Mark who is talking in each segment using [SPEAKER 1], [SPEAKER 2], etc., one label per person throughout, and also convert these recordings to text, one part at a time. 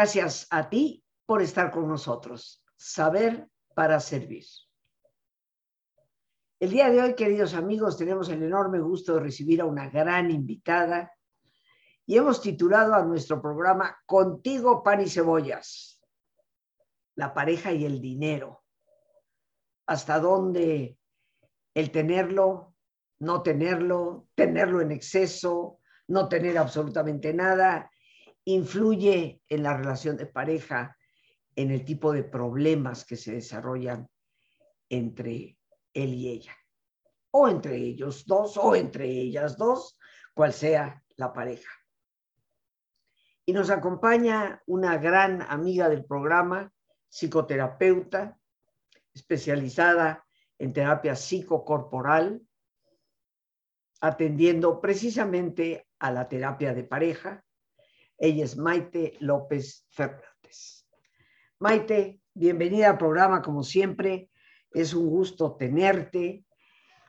[SPEAKER 1] Gracias a ti por estar con nosotros. Saber para servir. El día de hoy, queridos amigos, tenemos el enorme gusto de recibir a una gran invitada y hemos titulado a nuestro programa Contigo, pan y cebollas, la pareja y el dinero. Hasta dónde el tenerlo, no tenerlo, tenerlo en exceso, no tener absolutamente nada, influye en la relación de pareja, en el tipo de problemas que se desarrollan entre él y ella, o entre ellos dos, o entre ellas dos, cual sea la pareja. Y nos acompaña una gran amiga del programa, psicoterapeuta, especializada en terapia psicocorporal, atendiendo precisamente a la terapia de pareja. Ella es Maite López Fernández. Maite, bienvenida al programa como siempre. Es un gusto tenerte.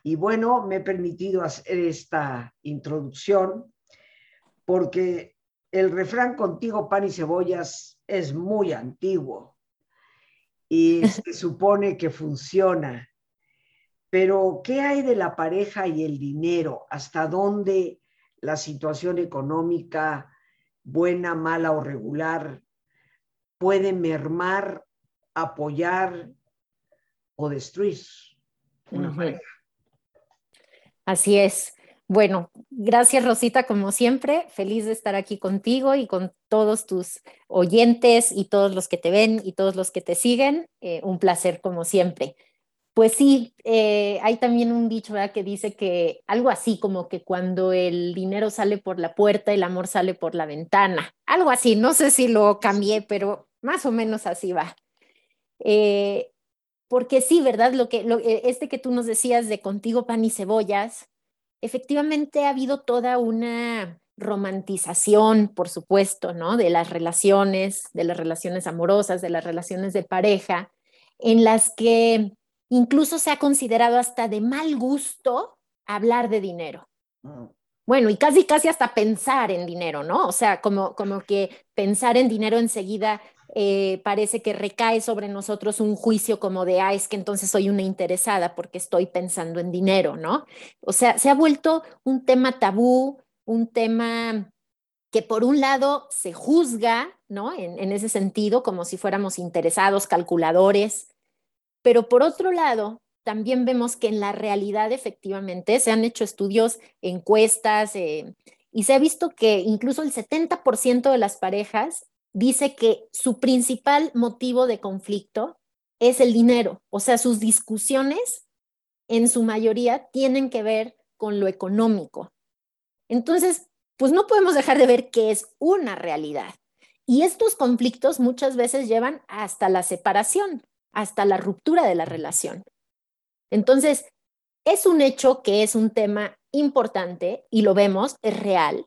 [SPEAKER 1] Y bueno, me he permitido hacer esta introducción porque el refrán contigo pan y cebollas es muy antiguo y se supone que funciona. Pero, ¿qué hay de la pareja y el dinero? ¿Hasta dónde la situación económica, buena, mala o regular, puede mermar, apoyar o destruir una pareja?
[SPEAKER 2] Así es. Bueno, gracias Rosita, como siempre, feliz de estar aquí contigo y con todos tus oyentes y todos los que te ven y todos los que te siguen. Eh, un placer como siempre. Pues sí, eh, hay también un dicho que dice que algo así como que cuando el dinero sale por la puerta, el amor sale por la ventana. Algo así, no sé si lo cambié, pero más o menos así va. Eh, porque sí, ¿verdad? Lo que, eh, este que tú nos decías de contigo pan y cebollas, efectivamente ha habido toda una romantización, por supuesto, ¿no? De las relaciones, de las relaciones amorosas, de las relaciones de pareja, en las que Incluso se ha considerado hasta de mal gusto hablar de dinero. Mm. Bueno, y casi, casi hasta pensar en dinero, ¿no? O sea, como, como que pensar en dinero enseguida eh, parece que recae sobre nosotros un juicio como de, ah, es que entonces soy una interesada porque estoy pensando en dinero, ¿no? O sea, se ha vuelto un tema tabú, un tema que por un lado se juzga, ¿no? En, en ese sentido, como si fuéramos interesados, calculadores, pero por otro lado, también vemos que en la realidad efectivamente se han hecho estudios, encuestas, eh, y se ha visto que incluso el 70% de las parejas dice que su principal motivo de conflicto es el dinero. O sea, sus discusiones en su mayoría tienen que ver con lo económico. Entonces, pues no podemos dejar de ver que es una realidad. Y estos conflictos muchas veces llevan hasta la separación hasta la ruptura de la relación. Entonces, es un hecho que es un tema importante y lo vemos, es real.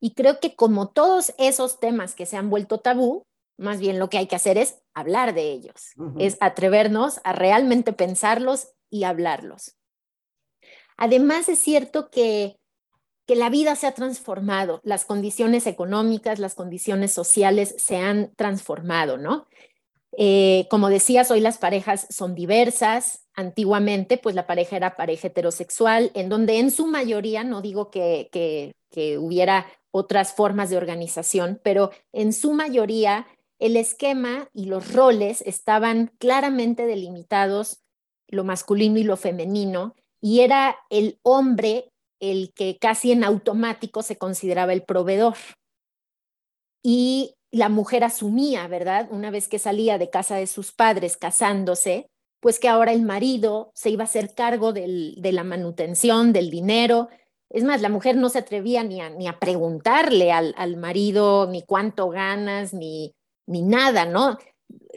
[SPEAKER 2] Y creo que como todos esos temas que se han vuelto tabú, más bien lo que hay que hacer es hablar de ellos, es atrevernos a realmente pensarlos y hablarlos. Además, es cierto que, que la vida se ha transformado, las condiciones económicas, las condiciones sociales se han transformado, ¿no? Eh, como decías, hoy las parejas son diversas. Antiguamente, pues la pareja era pareja heterosexual, en donde en su mayoría, no digo que, que, hubiera otras formas de organización, pero en su mayoría el esquema y los roles estaban claramente delimitados, lo masculino y lo femenino, y era el hombre el que casi en automático se consideraba el proveedor. Y la mujer asumía, ¿verdad? Una vez que salía de casa de sus padres casándose, pues que ahora el marido se iba a hacer cargo de la manutención, del dinero. Es más, la mujer no se atrevía ni a, ni a preguntarle al, marido ni cuánto ganas, ni, ni nada, ¿no?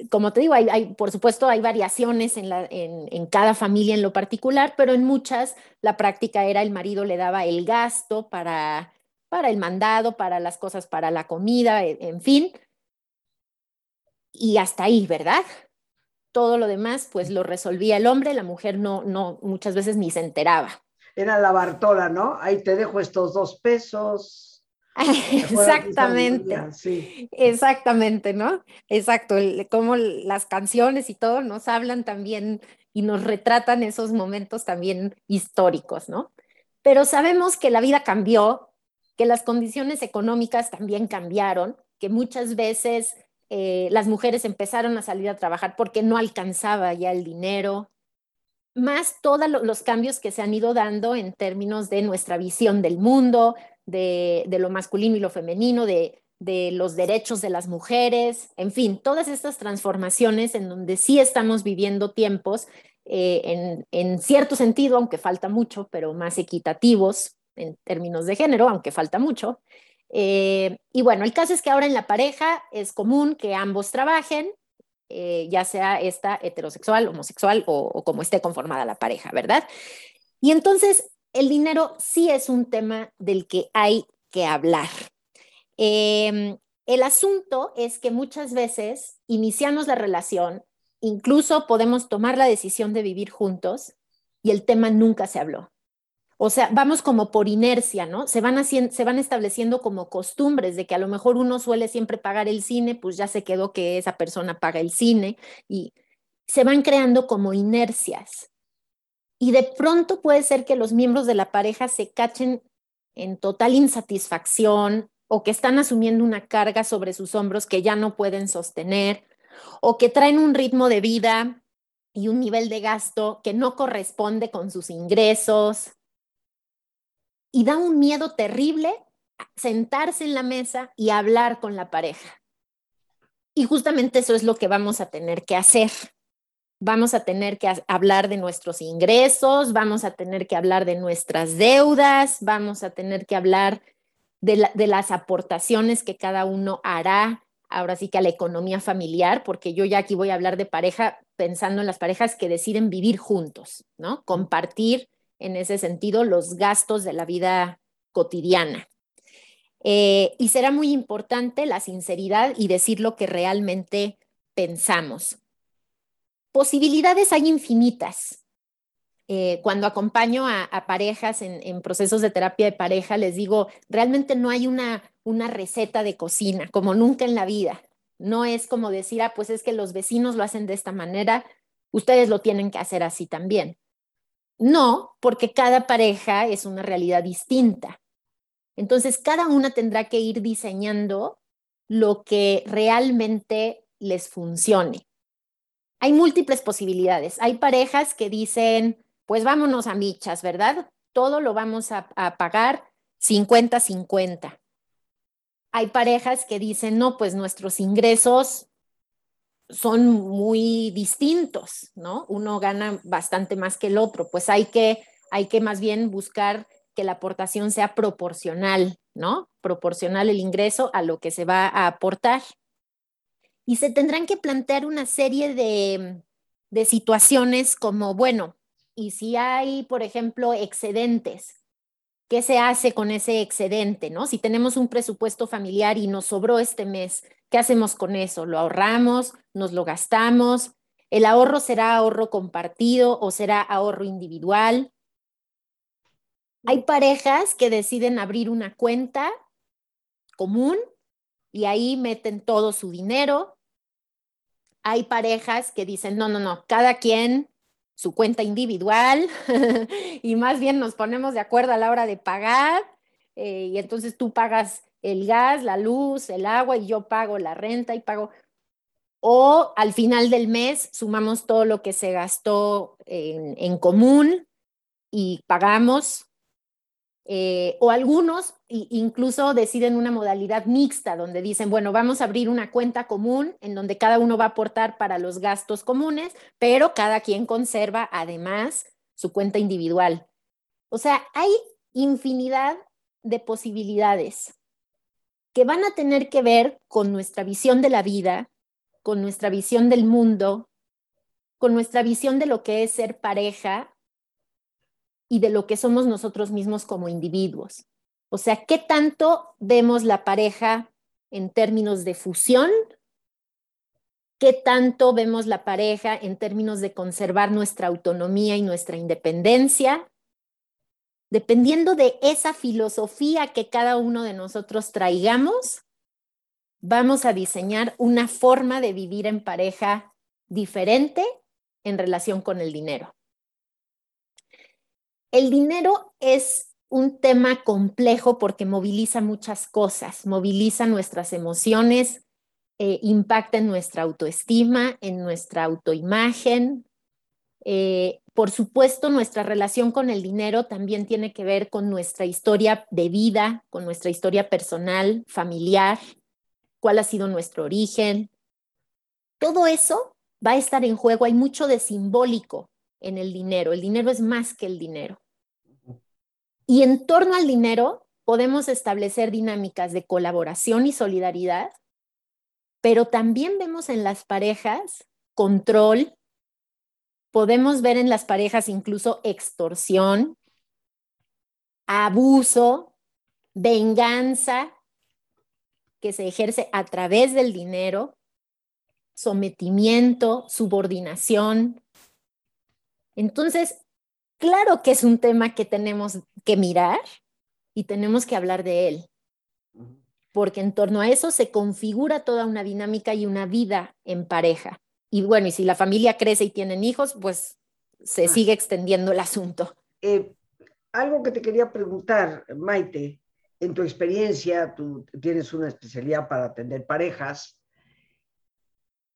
[SPEAKER 2] Como te digo, hay, por supuesto hay variaciones en, la, en, en cada familia en lo particular, pero en muchas la práctica era el marido le daba el gasto para para el mandado, para las cosas, para la comida, e, en fin. Y hasta ahí, ¿verdad? Todo lo demás, pues lo resolvía el hombre, la mujer no, no, muchas veces ni se enteraba.
[SPEAKER 1] Era la Bartola, ¿no? Ahí te dejo estos dos pesos.
[SPEAKER 2] Exactamente. Sí. Exactamente, ¿no? Exacto. Como las canciones y todo nos hablan también y nos retratan esos momentos también históricos, ¿no? Pero sabemos que la vida cambió, que las condiciones económicas también cambiaron, que muchas veces eh, las mujeres empezaron a salir a trabajar porque no alcanzaba ya el dinero, más todos los cambios que se han ido dando en términos de nuestra visión del mundo, de, lo masculino y lo femenino, de, los derechos de las mujeres, en fin, todas estas transformaciones en donde sí estamos viviendo tiempos eh, en, cierto sentido, aunque falta mucho, pero más equitativos en términos de género, aunque falta mucho. Eh, y bueno, el caso es que ahora en la pareja es común que ambos trabajen, eh, ya sea esta heterosexual, homosexual o, como esté conformada la pareja, ¿verdad? Y entonces el dinero sí es un tema del que hay que hablar. Em, el asunto es que muchas veces iniciamos la relación, incluso podemos tomar la decisión de vivir juntos y el tema nunca se habló. O sea, vamos como por inercia, ¿no? Se van, haciendo, se van estableciendo como costumbres de que a lo mejor uno suele siempre pagar el cine, pues ya se quedó que esa persona paga el cine y se van creando como inercias. Y de pronto puede ser que los miembros de la pareja se cachen en total insatisfacción o que están asumiendo una carga sobre sus hombros que ya no pueden sostener o que traen un ritmo de vida y un nivel de gasto que no corresponde con sus ingresos y da un miedo terrible sentarse en la mesa y hablar con la pareja. Y justamente eso es lo que vamos a tener que hacer. Vamos a tener que hablar de nuestros ingresos, vamos a tener que hablar de nuestras deudas, vamos a tener que hablar de, las aportaciones que cada uno hará, ahora sí que a la economía familiar, porque yo ya aquí voy a hablar de pareja pensando en las parejas que deciden vivir juntos, ¿no? Compartir en ese sentido los gastos de la vida cotidiana. Eh, y será muy importante la sinceridad y decir lo que realmente pensamos. Posibilidades hay infinitas. Eh, cuando acompaño a, parejas en, procesos de terapia de pareja, les digo, realmente no hay una, una receta de cocina, como nunca en la vida. No es como decir, ah, pues es que los vecinos lo hacen de esta manera, ustedes lo tienen que hacer así también. No, porque cada pareja es una realidad distinta. Entonces, cada una tendrá que ir diseñando lo que realmente les funcione. Hay múltiples posibilidades. Hay parejas que dicen, pues vámonos a michas, ¿verdad? Todo lo vamos a, pagar 50-50. Hay parejas que dicen, no, pues nuestros ingresos son muy distintos, ¿no? Uno gana bastante más que el otro, pues hay que, hay que más bien buscar que la aportación sea proporcional, ¿no? Proporcional el ingreso a lo que se va a aportar. Y se tendrán que plantear una serie de, de situaciones como, bueno, y si hay, por ejemplo, excedentes, ¿qué se hace con ese excedente, no? Si tenemos un presupuesto familiar y nos sobró este mes, ¿Qué hacemos con eso? ¿Lo ahorramos? ¿Nos lo gastamos? ¿El ahorro será ahorro compartido o será ahorro individual? Hay parejas que deciden abrir una cuenta común y ahí meten todo su dinero. Hay parejas que dicen, no, no, no, cada quien su cuenta individual y más bien nos ponemos de acuerdo a la hora de pagar eh, y entonces tú pagas el gas, la luz, el agua y yo pago la renta y pago. O al final del mes sumamos todo lo que se gastó en, común y pagamos. Eh, o algunos incluso deciden una modalidad mixta donde dicen, bueno, vamos a abrir una cuenta común en donde cada uno va a aportar para los gastos comunes, pero cada quien conserva además su cuenta individual. O sea, hay infinidad de posibilidades que van a tener que ver con nuestra visión de la vida, con nuestra visión del mundo, con nuestra visión de lo que es ser pareja y de lo que somos nosotros mismos como individuos. O sea, ¿qué tanto vemos la pareja en términos de fusión? ¿Qué tanto vemos la pareja en términos de conservar nuestra autonomía y nuestra independencia? Dependiendo de esa filosofía que cada uno de nosotros traigamos, vamos a diseñar una forma de vivir en pareja diferente en relación con el dinero. El dinero es un tema complejo porque moviliza muchas cosas, moviliza nuestras emociones, eh, impacta en nuestra autoestima, en nuestra autoimagen. Eh, por supuesto, nuestra relación con el dinero también tiene que ver con nuestra historia de vida, con nuestra historia personal, familiar, cuál ha sido nuestro origen. Todo eso va a estar en juego. Hay mucho de simbólico en el dinero. El dinero es más que el dinero. Y en torno al dinero podemos establecer dinámicas de colaboración y solidaridad, pero también vemos en las parejas control, podemos ver en las parejas incluso extorsión, abuso, venganza que se ejerce a través del dinero, sometimiento, subordinación. Entonces, claro que es un tema que tenemos que mirar y tenemos que hablar de él, porque en torno a eso se configura toda una dinámica y una vida en pareja. Y bueno, y si la familia crece y tienen hijos, pues se ah. sigue extendiendo el asunto.
[SPEAKER 1] Eh, algo que te quería preguntar, Maite, en tu experiencia, tú tienes una especialidad para atender parejas.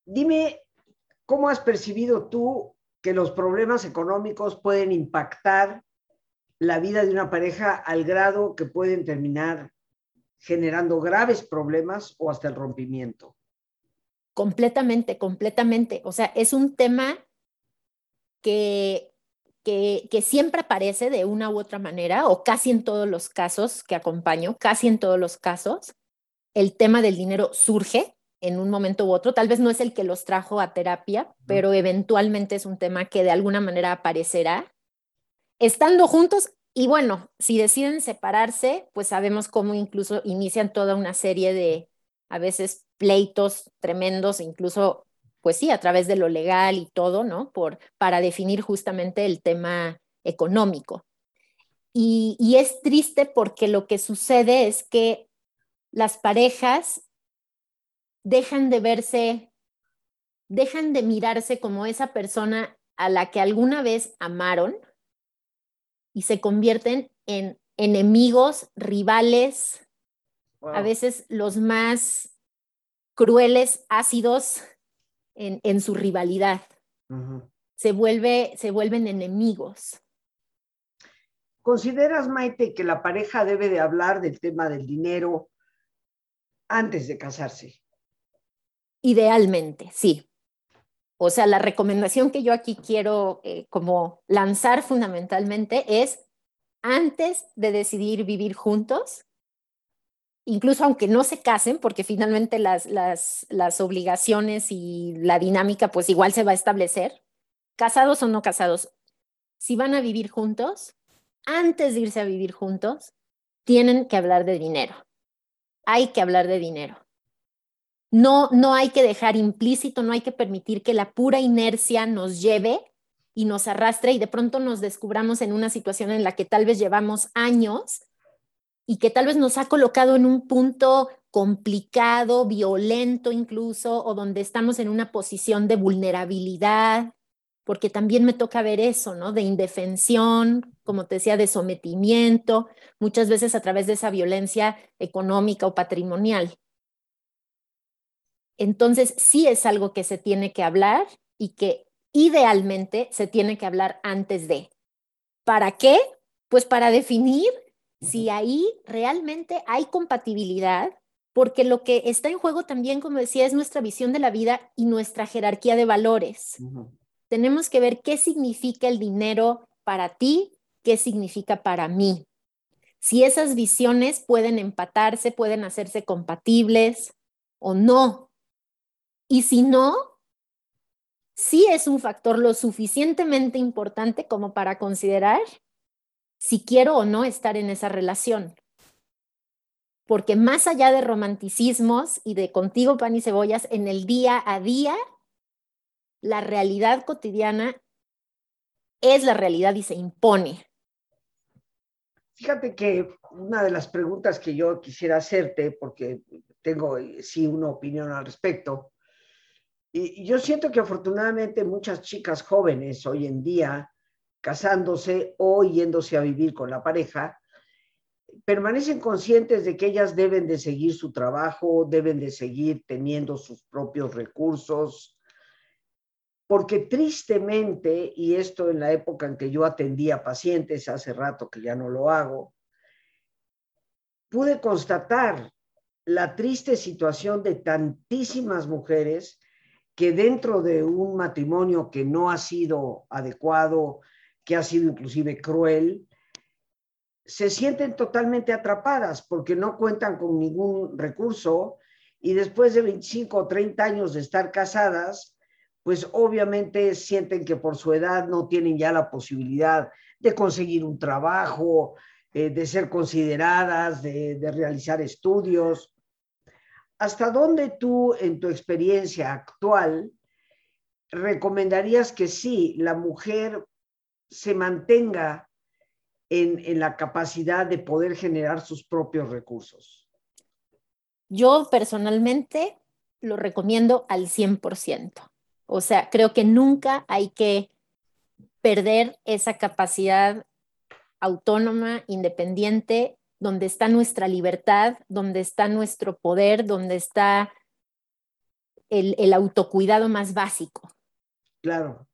[SPEAKER 1] Dime, ¿cómo has percibido tú que los problemas económicos pueden impactar la vida de una pareja al grado que pueden terminar generando graves problemas o hasta el rompimiento?
[SPEAKER 2] Completamente, completamente. O sea, es un tema que que, siempre aparece de una u otra manera, o casi en todos los casos que acompaño, casi en todos los casos, el tema del dinero surge en un momento u otro. Tal vez no es el que los trajo a terapia, pero eventualmente es un tema que de alguna manera aparecerá. Estando juntos, y bueno, si deciden separarse, pues sabemos cómo incluso inician toda una serie de, a veces, pleitos tremendos, incluso pues sí, a través de lo legal y todo, ¿no? Por, para definir justamente el tema económico. Y, y es triste porque lo que sucede es que las parejas dejan de verse, dejan de mirarse como esa persona a la que alguna vez amaron y se convierten en enemigos, rivales, a veces los más crueles, ácidos en, su rivalidad. se, vuelve, se vuelven enemigos.
[SPEAKER 1] ¿Consideras, Maite, que la pareja debe de hablar del tema del dinero antes de casarse?
[SPEAKER 2] Idealmente, sí. O sea, la recomendación que yo aquí quiero eh, como lanzar fundamentalmente es antes de decidir vivir juntos, incluso aunque no se casen, porque finalmente las, las, las, obligaciones y la dinámica pues igual se va a establecer, casados o no casados, si van a vivir juntos, antes de irse a vivir juntos, tienen que hablar de dinero. Hay que hablar de dinero. No, no hay que dejar implícito, no hay que permitir que la pura inercia nos lleve y nos arrastre y de pronto nos descubramos en una situación en la que tal vez llevamos años y que tal vez nos ha colocado en un punto complicado, violento incluso, o donde estamos en una posición de vulnerabilidad, porque también me toca ver eso, ¿no? De indefensión, como te decía, de sometimiento, muchas veces a través de esa violencia económica o patrimonial. Entonces, sí es algo que se tiene que hablar y que idealmente se tiene que hablar antes de. ¿Para qué? Pues para definir si ahí realmente hay compatibilidad, porque lo que está en juego también, como decía, es nuestra visión de la vida y nuestra jerarquía de valores. Tenemos que ver qué significa el dinero para ti, qué significa para mí. Si esas visiones pueden empatarse, pueden hacerse compatibles o no. Y si no, sí es un factor lo suficientemente importante como para considerar si quiero o no estar en esa relación. Porque más allá de romanticismos y de contigo pan y cebollas, en el día a día, la realidad cotidiana es la realidad y se impone.
[SPEAKER 1] Fíjate que una de las preguntas que yo quisiera hacerte, porque tengo sí una opinión al respecto, y yo siento que afortunadamente muchas chicas jóvenes hoy en día, casándose o yéndose a vivir con la pareja, permanecen conscientes de que ellas deben de seguir su trabajo, deben de seguir teniendo sus propios recursos, porque tristemente, y esto en la época en que yo atendía pacientes, hace rato que ya no lo hago, pude constatar la triste situación de tantísimas mujeres que dentro de un matrimonio que no ha sido adecuado, que ha sido inclusive cruel, se sienten totalmente atrapadas porque no cuentan con ningún recurso y después de 25 o 30 años de estar casadas, pues obviamente sienten que por su edad no tienen ya la posibilidad de conseguir un trabajo, eh, de ser consideradas, de, de realizar estudios. ¿Hasta dónde tú, en tu experiencia actual, recomendarías que sí, la mujer se mantenga en, la capacidad de poder generar sus propios recursos?
[SPEAKER 2] Yo personalmente lo recomiendo al 100%. O sea, creo que nunca hay que perder esa capacidad autónoma, independiente, donde está nuestra libertad, donde está nuestro poder, donde está el, el autocuidado más básico.
[SPEAKER 1] Claro,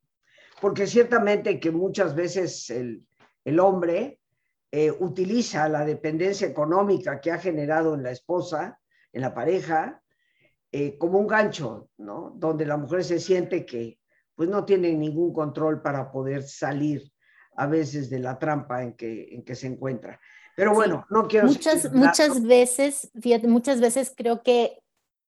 [SPEAKER 1] porque ciertamente que muchas veces el, el hombre eh, utiliza la dependencia económica que ha generado en la esposa, en la pareja, eh, como un gancho, ¿no? Donde la mujer se siente que pues no tiene ningún control para poder salir a veces de la trampa en que, en que se encuentra. Pero bueno, no quiero...
[SPEAKER 2] Muchas, muchas veces, fíjate, muchas veces creo que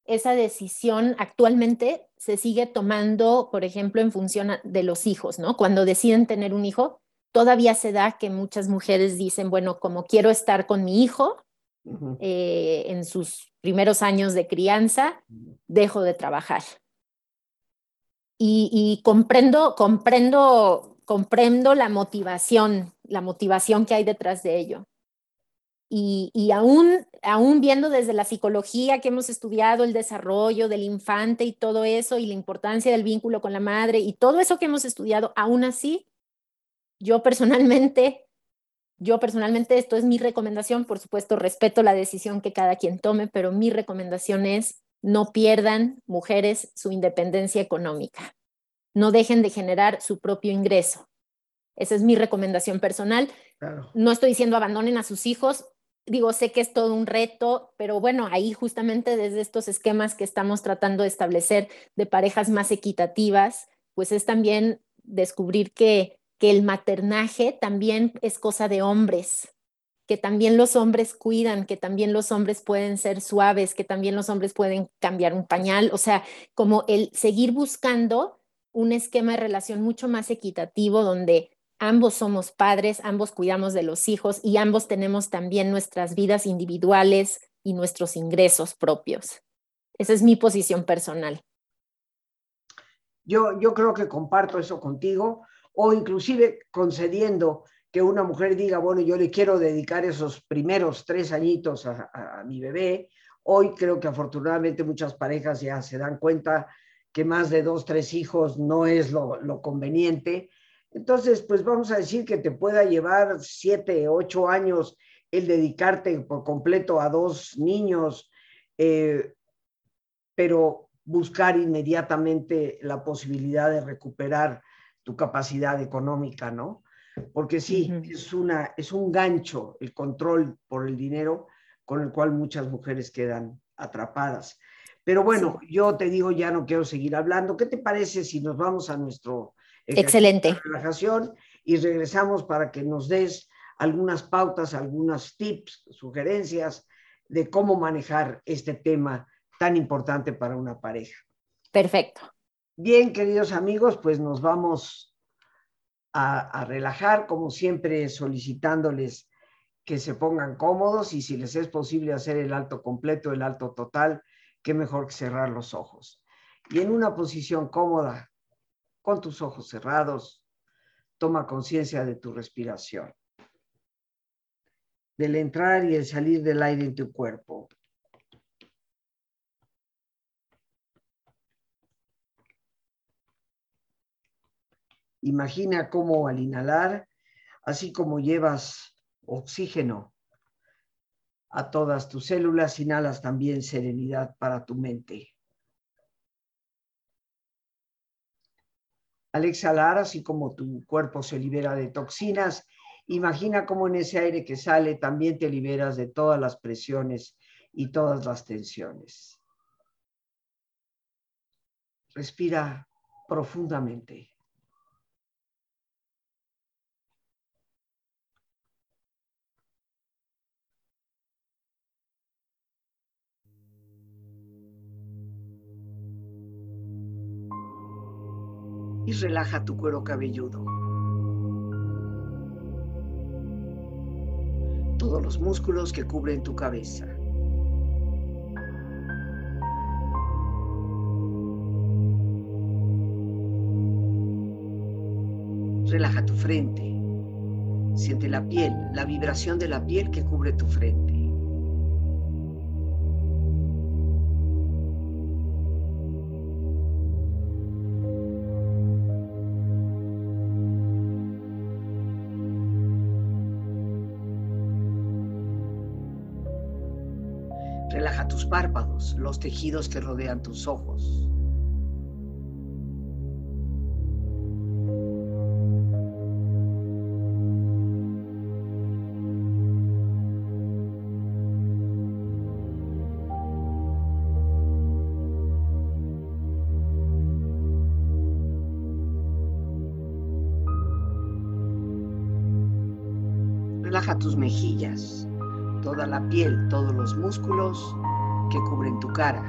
[SPEAKER 2] esa decisión actualmente se sigue tomando, por ejemplo, en función de los hijos, ¿no? Cuando deciden tener un hijo, todavía se da que muchas mujeres dicen, bueno, como quiero estar con mi hijo eh, en sus primeros años de crianza, dejo de trabajar. Y, comprendo, comprendo, comprendo la motivación, la motivación que hay detrás de ello. Y, y, aún, aún viendo desde la psicología que hemos estudiado el desarrollo del infante y todo eso y la importancia del vínculo con la madre y todo eso que hemos estudiado, aún así yo personalmente, yo personalmente, esto es mi recomendación, por supuesto, respeto la decisión que cada quien tome, pero mi recomendación es no pierdan mujeres su independencia económica. No dejen de generar su propio ingreso. Esa es mi recomendación personal. No estoy diciendo abandonen a sus hijos. Digo, sé que es todo un reto, pero bueno, ahí justamente desde estos esquemas que estamos tratando de establecer de parejas más equitativas, pues es también descubrir que que el maternaje también es cosa de hombres, que también los hombres cuidan, que también los hombres pueden ser suaves, que también los hombres pueden cambiar un pañal, o sea, como el seguir buscando un esquema de relación mucho más equitativo donde ambos somos padres, ambos cuidamos de los hijos y ambos tenemos también nuestras vidas individuales y nuestros ingresos propios. Esa es mi posición personal.
[SPEAKER 1] Yo, yo creo que comparto eso contigo o inclusive concediendo que una mujer diga, bueno, yo le quiero dedicar esos primeros tres añitos a, mi bebé. Hoy creo que afortunadamente muchas parejas ya se dan cuenta que más de dos, tres hijos no es lo, conveniente. Entonces, pues vamos a decir que te pueda llevar siete, ocho años el dedicarte por completo a dos niños, eh, pero buscar inmediatamente la posibilidad de recuperar tu capacidad económica, ¿no? Porque sí, es, una, es un gancho el control por el dinero con el cual muchas mujeres quedan atrapadas. Pero bueno, yo te digo, ya no quiero seguir hablando. ¿Qué te parece si nos vamos a nuestro
[SPEAKER 2] excelente
[SPEAKER 1] relajación y regresamos para que nos des algunas pautas, algunos tips, sugerencias de cómo manejar este tema tan importante para una pareja?
[SPEAKER 2] Perfecto.
[SPEAKER 1] Bien, queridos amigos, pues nos vamos a, relajar, como siempre, solicitándoles que se pongan cómodos y si les es posible hacer el alto completo, el alto total, qué mejor que cerrar los ojos. Y en una posición cómoda, con tus ojos cerrados, toma conciencia de tu respiración. del entrar y el salir del aire en tu cuerpo. Imagina cómo al inhalar, así como llevas oxígeno a todas tus células, inhalas también serenidad para tu mente. Al exhalar, así como tu cuerpo se libera de toxinas, imagina cómo en ese aire que sale también te liberas de todas las presiones y todas las tensiones. Respira profundamente. Y relaja tu cuero cabelludo. Todos los músculos que cubren tu cabeza. Relaja tu frente. Siente la piel, la vibración de la piel que cubre tu frente. Los tejidos que rodean tus ojos. Relaja tus mejillas, toda la piel, todos los músculos que cubren tu cara.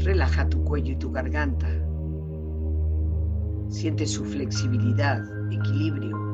[SPEAKER 1] Relaja tu cuello y tu garganta. Siente su flexibilidad, equilibrio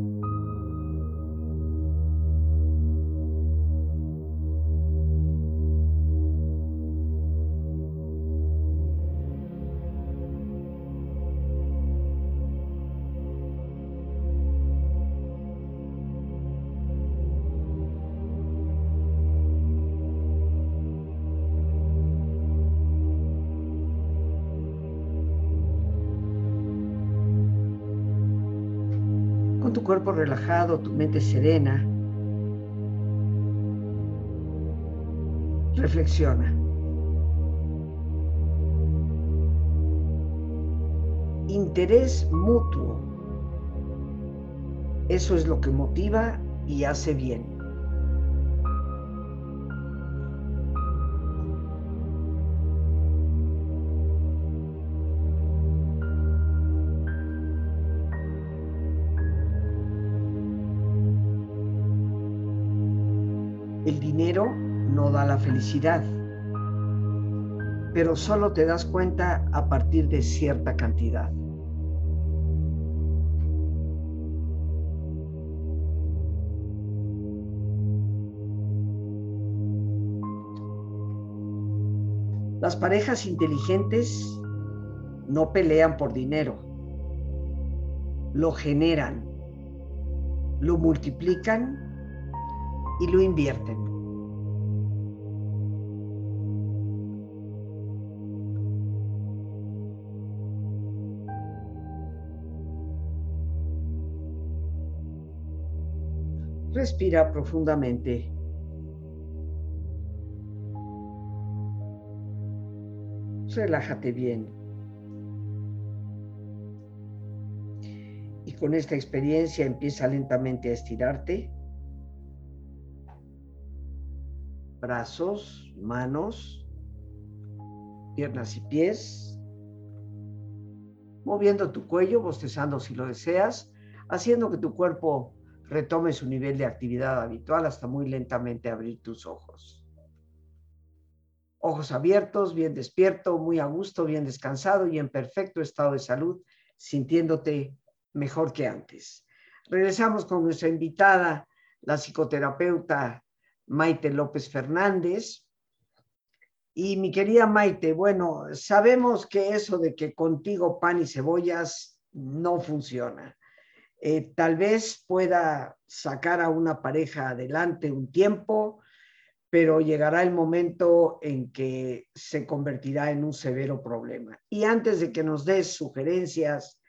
[SPEAKER 1] Con tu cuerpo relajado, tu mente serena, reflexiona. Interés mutuo. Eso es lo que motiva y hace bien. El dinero no da la felicidad, pero solo te das cuenta a partir de cierta cantidad. Las parejas inteligentes no pelean por dinero, lo generan, lo multiplican y lo invierten. Respira profundamente. Relájate bien. Y con esta experiencia empieza lentamente a estirarte. Brazos, manos, piernas y pies. Moviendo tu cuello, bostezando si lo deseas, haciendo que tu cuerpo retome su nivel de actividad habitual hasta muy lentamente abrir tus ojos. Ojos abiertos, bien despierto, muy a gusto, bien descansado y en perfecto estado de salud, sintiéndote mejor que antes. Regresamos con nuestra invitada, la psicoterapeuta Maite López Fernández. Y mi querida Maite, bueno, sabemos que eso de que contigo pan y cebollas no funciona. Eh, tal vez pueda sacar a una pareja adelante un tiempo, pero llegará el momento en que se convertirá en un severo problema. Y antes de que nos des sugerencias,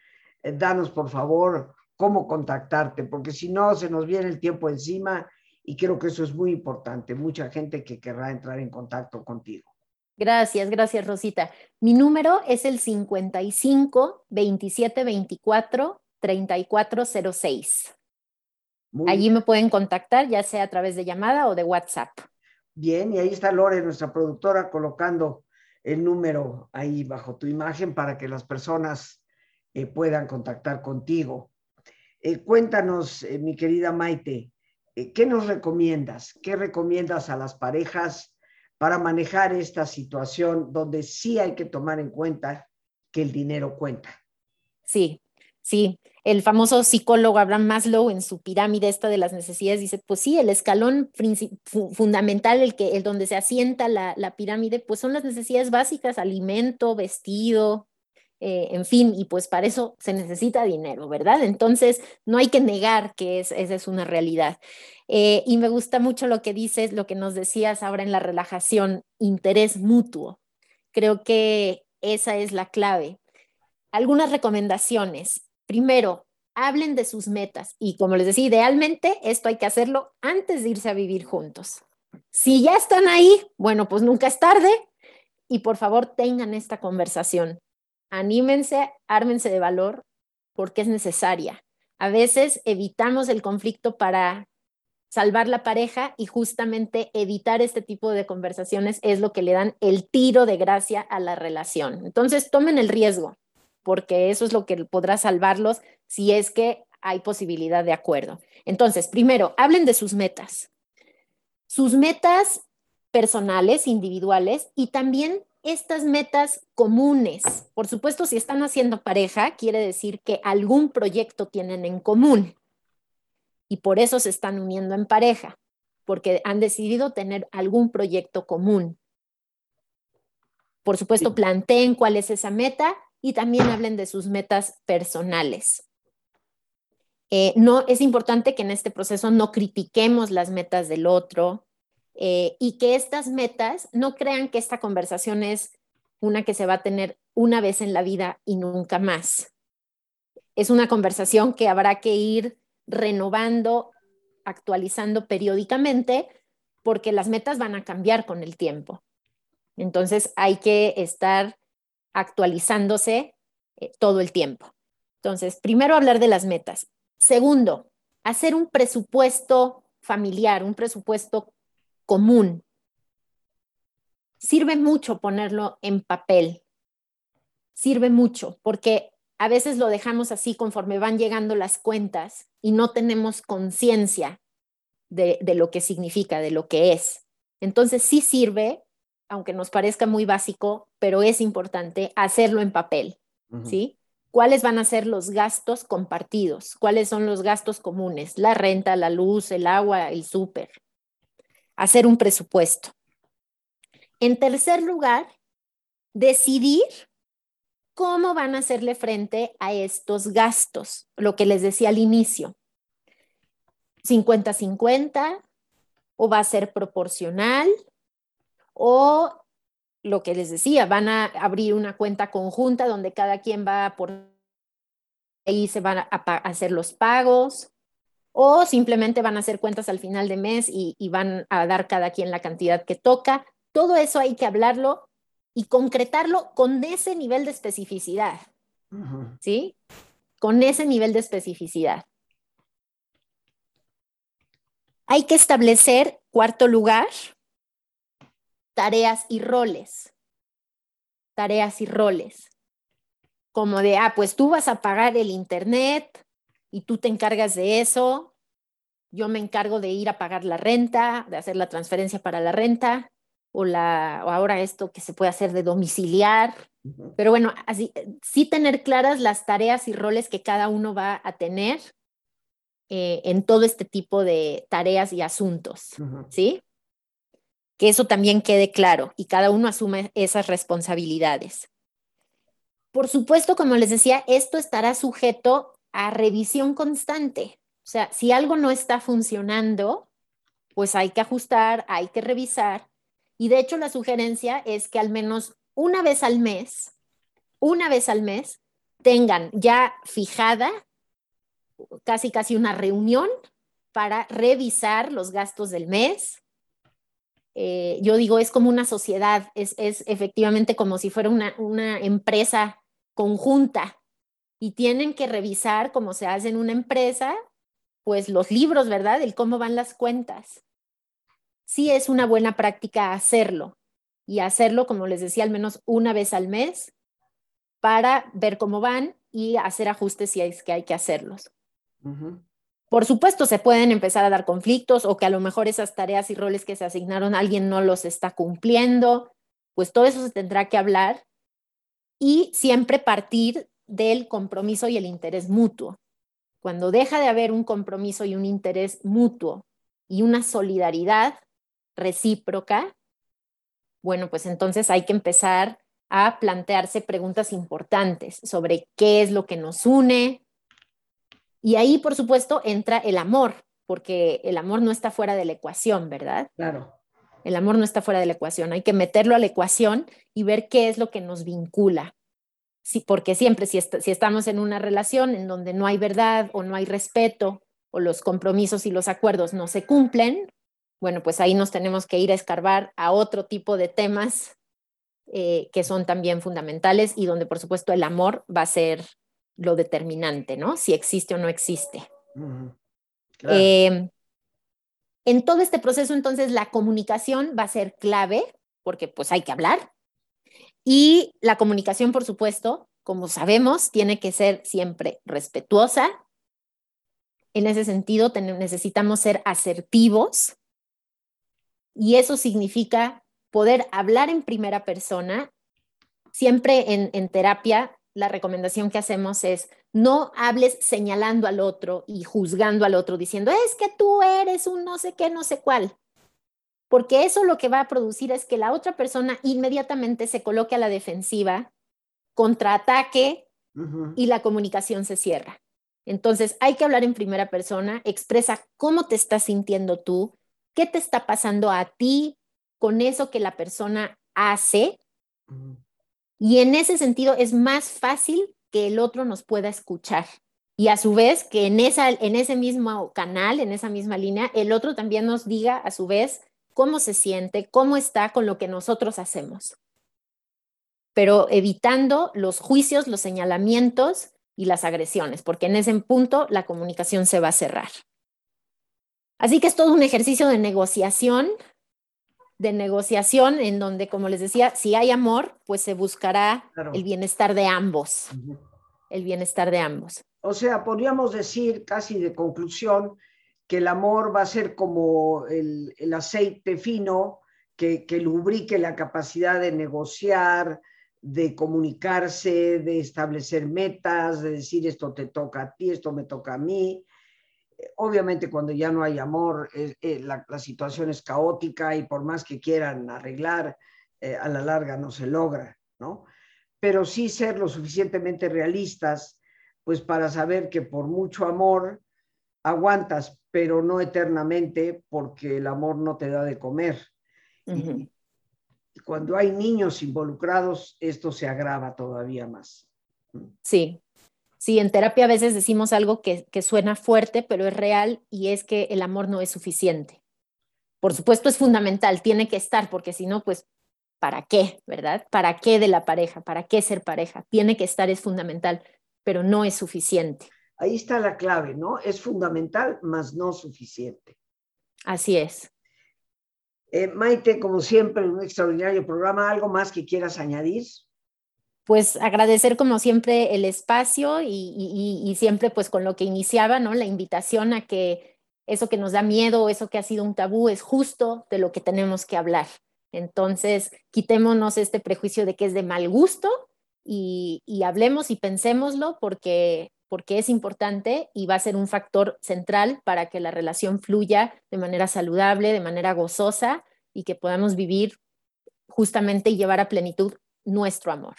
[SPEAKER 1] eh, danos por favor cómo contactarte, porque si no, se nos viene el tiempo encima y creo que eso es muy importante. Mucha gente que querrá entrar en contacto contigo.
[SPEAKER 2] Gracias, gracias Rosita. Mi número es el 55 27 24 3406. Muy Allí me pueden contactar, ya sea a través de llamada o de WhatsApp.
[SPEAKER 1] Bien, y ahí está Lore, nuestra productora, colocando el número ahí bajo tu imagen para que las personas eh, puedan contactar contigo. Eh, cuéntanos, eh, mi querida Maite, ¿qué nos recomiendas? ¿Qué recomiendas a las parejas para manejar esta situación donde sí hay que tomar en cuenta que el dinero cuenta?
[SPEAKER 2] Sí, sí el famoso psicólogo Abraham Maslow en su pirámide esta de las necesidades dice, pues sí, el escalón fundamental, el que el donde se asienta la, pirámide, pues son las necesidades básicas, alimento, vestido, eh, en fin, y pues para eso se necesita dinero, ¿verdad? Entonces, no hay que negar que esa es una realidad. Eh, y me gusta mucho lo que dices, lo que nos decías ahora en la relajación, interés mutuo. Creo que esa es la clave. Algunas recomendaciones primero, hablen de sus metas y como les decía, idealmente esto hay que hacerlo antes de irse a vivir juntos. Si ya están ahí, bueno, pues nunca es tarde. y por favor tengan esta conversación. Anímense, ármense de valor porque es necesaria. A veces evitamos el conflicto para salvar la pareja y justamente evitar este tipo de conversaciones es lo que le dan el tiro de gracia a la relación. Entonces, tomen el riesgo, porque eso es lo que podrá salvarlos si es que hay posibilidad de acuerdo. Entonces, primero, hablen de sus metas. Sus metas personales, individuales y también estas metas comunes. Por supuesto, si están haciendo pareja, quiere decir que algún proyecto tienen en común y por eso se están uniendo en pareja, porque han decidido tener algún proyecto común. Por supuesto, planteen cuál es esa meta y también hablen de sus metas personales. Eh, no es importante que en este proceso no critiquemos las metas del otro eh, y que estas metas no crean que esta conversación es una que se va a tener una vez en la vida y nunca más. Es una conversación que habrá que ir renovando, actualizando periódicamente, porque las metas van a cambiar con el tiempo. Entonces hay que estar actualizándose eh, todo el tiempo. Entonces, primero hablar de las metas. Segundo, hacer un presupuesto familiar, un presupuesto común. Sirve mucho ponerlo en papel. Sirve mucho porque a veces lo dejamos así conforme van llegando las cuentas y no tenemos conciencia de, lo que significa, de lo que es. Entonces sí sirve, aunque nos parezca muy básico, pero es importante hacerlo en papel, ¿sí? ¿Cuáles van a ser los gastos compartidos? ¿Cuáles son los gastos comunes? La renta, la luz, el agua, el súper. Hacer un presupuesto. En tercer lugar, decidir ¿Cómo van a hacerle frente a estos gastos? Lo que les decía al inicio. 50-50 o va a ser proporcional o lo que les decía, van a abrir una cuenta conjunta donde cada quien va por ahí se van a, hacer los pagos o simplemente van a hacer cuentas al final de mes y, y van a dar cada quien la cantidad que toca. Todo eso hay que hablarlo y concretarlo con ese nivel de especificidad. ¿Sí? Con ese nivel de especificidad. Hay que establecer, cuarto lugar, tareas y roles. Tareas y roles. Como de, ah, pues tú vas a pagar el internet y tú te encargas de eso. Yo me encargo de ir a pagar la renta, de hacer la transferencia para la renta o, la, ahora esto que se puede hacer de domiciliar. Pero bueno, así, sí tener claras las tareas y roles que cada uno va a tener eh, en todo este tipo de tareas y asuntos, ¿sí? Que eso también quede claro y cada uno asume esas responsabilidades. Por supuesto, como les decía, esto estará sujeto a revisión constante. O sea, si algo no está funcionando, pues hay que ajustar, hay que revisar y de hecho la sugerencia es que al menos una vez al mes, una vez al mes, tengan ya fijada casi casi una reunión para revisar los gastos del mes. Eh, yo digo, es como una sociedad, es, efectivamente como si fuera una, una empresa conjunta y tienen que revisar cómo se hace en una empresa, pues los libros, ¿verdad? El cómo van las cuentas sí es una buena práctica hacerlo y hacerlo, como les decía, al menos una vez al mes para ver cómo van y hacer ajustes si es que hay que hacerlos. Por supuesto, se pueden empezar a dar conflictos o que a lo mejor esas tareas y roles que se asignaron alguien no los está cumpliendo, pues todo eso se tendrá que hablar y siempre partir del compromiso y el interés mutuo. Cuando deja de haber un compromiso y un interés mutuo y una solidaridad, recíproca, bueno, pues entonces hay que empezar a plantearse preguntas importantes sobre qué es lo que nos une. Y ahí, por supuesto, entra el amor, porque el amor no está fuera de la ecuación, ¿verdad?
[SPEAKER 1] Claro.
[SPEAKER 2] El amor no está fuera de la ecuación. Hay que meterlo a la ecuación y ver qué es lo que nos vincula. Sí, porque siempre si, si estamos en una relación en donde no hay verdad o no hay respeto o los compromisos y los acuerdos no se cumplen, bueno, pues ahí nos tenemos que ir a escarbar a otro tipo de temas eh, que son también fundamentales y donde por supuesto el amor va a ser lo determinante, ¿no? Si existe o no existe. Em, en todo este proceso, entonces, la comunicación va a ser clave, porque pues hay que hablar. Y la comunicación, por supuesto, como sabemos, tiene que ser siempre respetuosa. En ese sentido, necesitamos ser asertivos. Y eso significa poder hablar en primera persona. Siempre en, en terapia la recomendación que hacemos es no hables señalando al otro y juzgando al otro diciendo, es que tú eres un no sé qué, no sé cuál. Porque eso lo que va a producir es que la otra persona inmediatamente se coloque a la defensiva, contraataque y la comunicación se cierra. Entonces hay que hablar en primera persona, expresa cómo te estás sintiendo tú, qué te está pasando a ti con eso que la persona hace y en ese sentido es más fácil que el otro nos pueda escuchar. Y a su vez, que en, esa, en ese mismo canal, en esa misma línea, el otro también nos diga a su vez cómo se siente, cómo está con lo que nosotros hacemos. Pero evitando los juicios, los señalamientos y las agresiones, porque en ese punto la comunicación se va a cerrar. Así que es todo un ejercicio de negociación de negociación en donde, como les decía, si hay amor, pues se buscará el bienestar de ambos, el bienestar de ambos.
[SPEAKER 1] O sea, podríamos decir casi de conclusión que el amor va a ser como el, aceite fino que, que lubrique la capacidad de negociar, de comunicarse, de establecer metas, de decir esto te toca a ti, esto me toca a mí, obviamente cuando ya no hay amor, eh, la, situación es caótica y por más que quieran arreglar, eh, a la larga no se logra, ¿no? Pero sí ser lo suficientemente realistas, pues para saber que por mucho amor aguantas, pero no eternamente, porque el amor no te da de comer. y cuando hay niños involucrados, esto se agrava todavía más.
[SPEAKER 2] Sí, Sí, en terapia a veces decimos algo que, suena fuerte, pero es real y es que el amor no es suficiente. Por supuesto es fundamental, tiene que estar, porque si no, pues, ¿para qué? ¿Verdad? ¿Para qué de la pareja? ¿Para qué ser pareja? Tiene que estar, es fundamental, pero no es suficiente.
[SPEAKER 1] Ahí está la clave, ¿no? Es fundamental, mas no suficiente.
[SPEAKER 2] Así es.
[SPEAKER 1] Eh, Maite, como siempre, un extraordinario programa. ¿Algo más que quieras añadir?
[SPEAKER 2] Pues agradecer como siempre el espacio y, siempre pues con lo que iniciaba, ¿no? La invitación a que eso que nos da miedo, eso que ha sido un tabú, es justo de lo que tenemos que hablar. Entonces, quitémonos este prejuicio de que es de mal gusto y, hablemos y pensémoslo porque, porque es importante y va a ser un factor central para que la relación fluya de manera saludable, de manera gozosa y que podamos vivir justamente y llevar a plenitud nuestro amor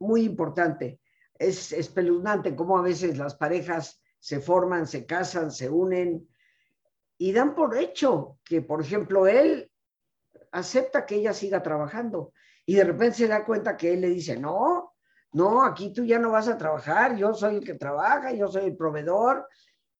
[SPEAKER 1] muy importante. Es espeluznante cómo a veces las parejas se forman, se casan, se unen y dan por hecho que, por ejemplo, él acepta que ella siga trabajando y de repente se da cuenta que él le dice, no, no, aquí tú ya no vas a trabajar, yo soy el que trabaja, yo soy el proveedor.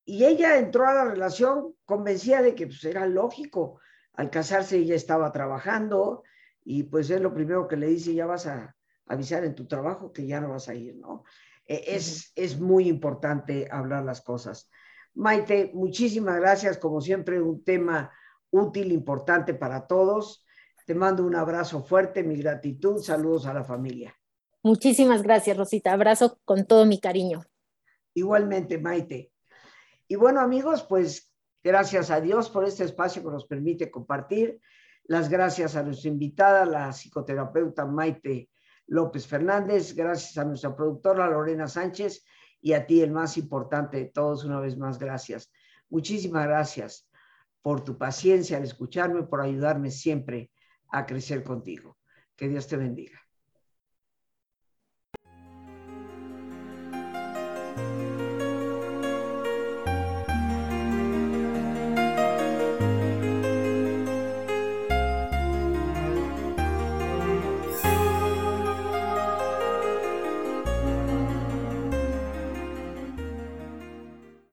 [SPEAKER 1] Y ella entró a la relación convencida de que pues, era lógico. Al casarse ella estaba trabajando y pues es lo primero que le dice, ya vas a, avisar en tu trabajo que ya no vas a ir, ¿no? E, es, es muy importante hablar las cosas. Maite, muchísimas gracias, como siempre, un tema útil, importante para todos. Te mando un abrazo fuerte, mi gratitud, saludos a la familia.
[SPEAKER 2] Muchísimas gracias, Rosita. Abrazo con todo mi cariño.
[SPEAKER 1] Igualmente, Maite. Y bueno, amigos, pues gracias a Dios por este espacio que nos permite compartir. Las gracias a nuestra invitada, la psicoterapeuta Maite López Fernández, gracias a nuestra productora Lorena Sánchez y a ti, el más importante de todos, una vez más, gracias. Muchísimas gracias por tu paciencia al escucharme, por ayudarme siempre a crecer contigo. Que Dios te bendiga.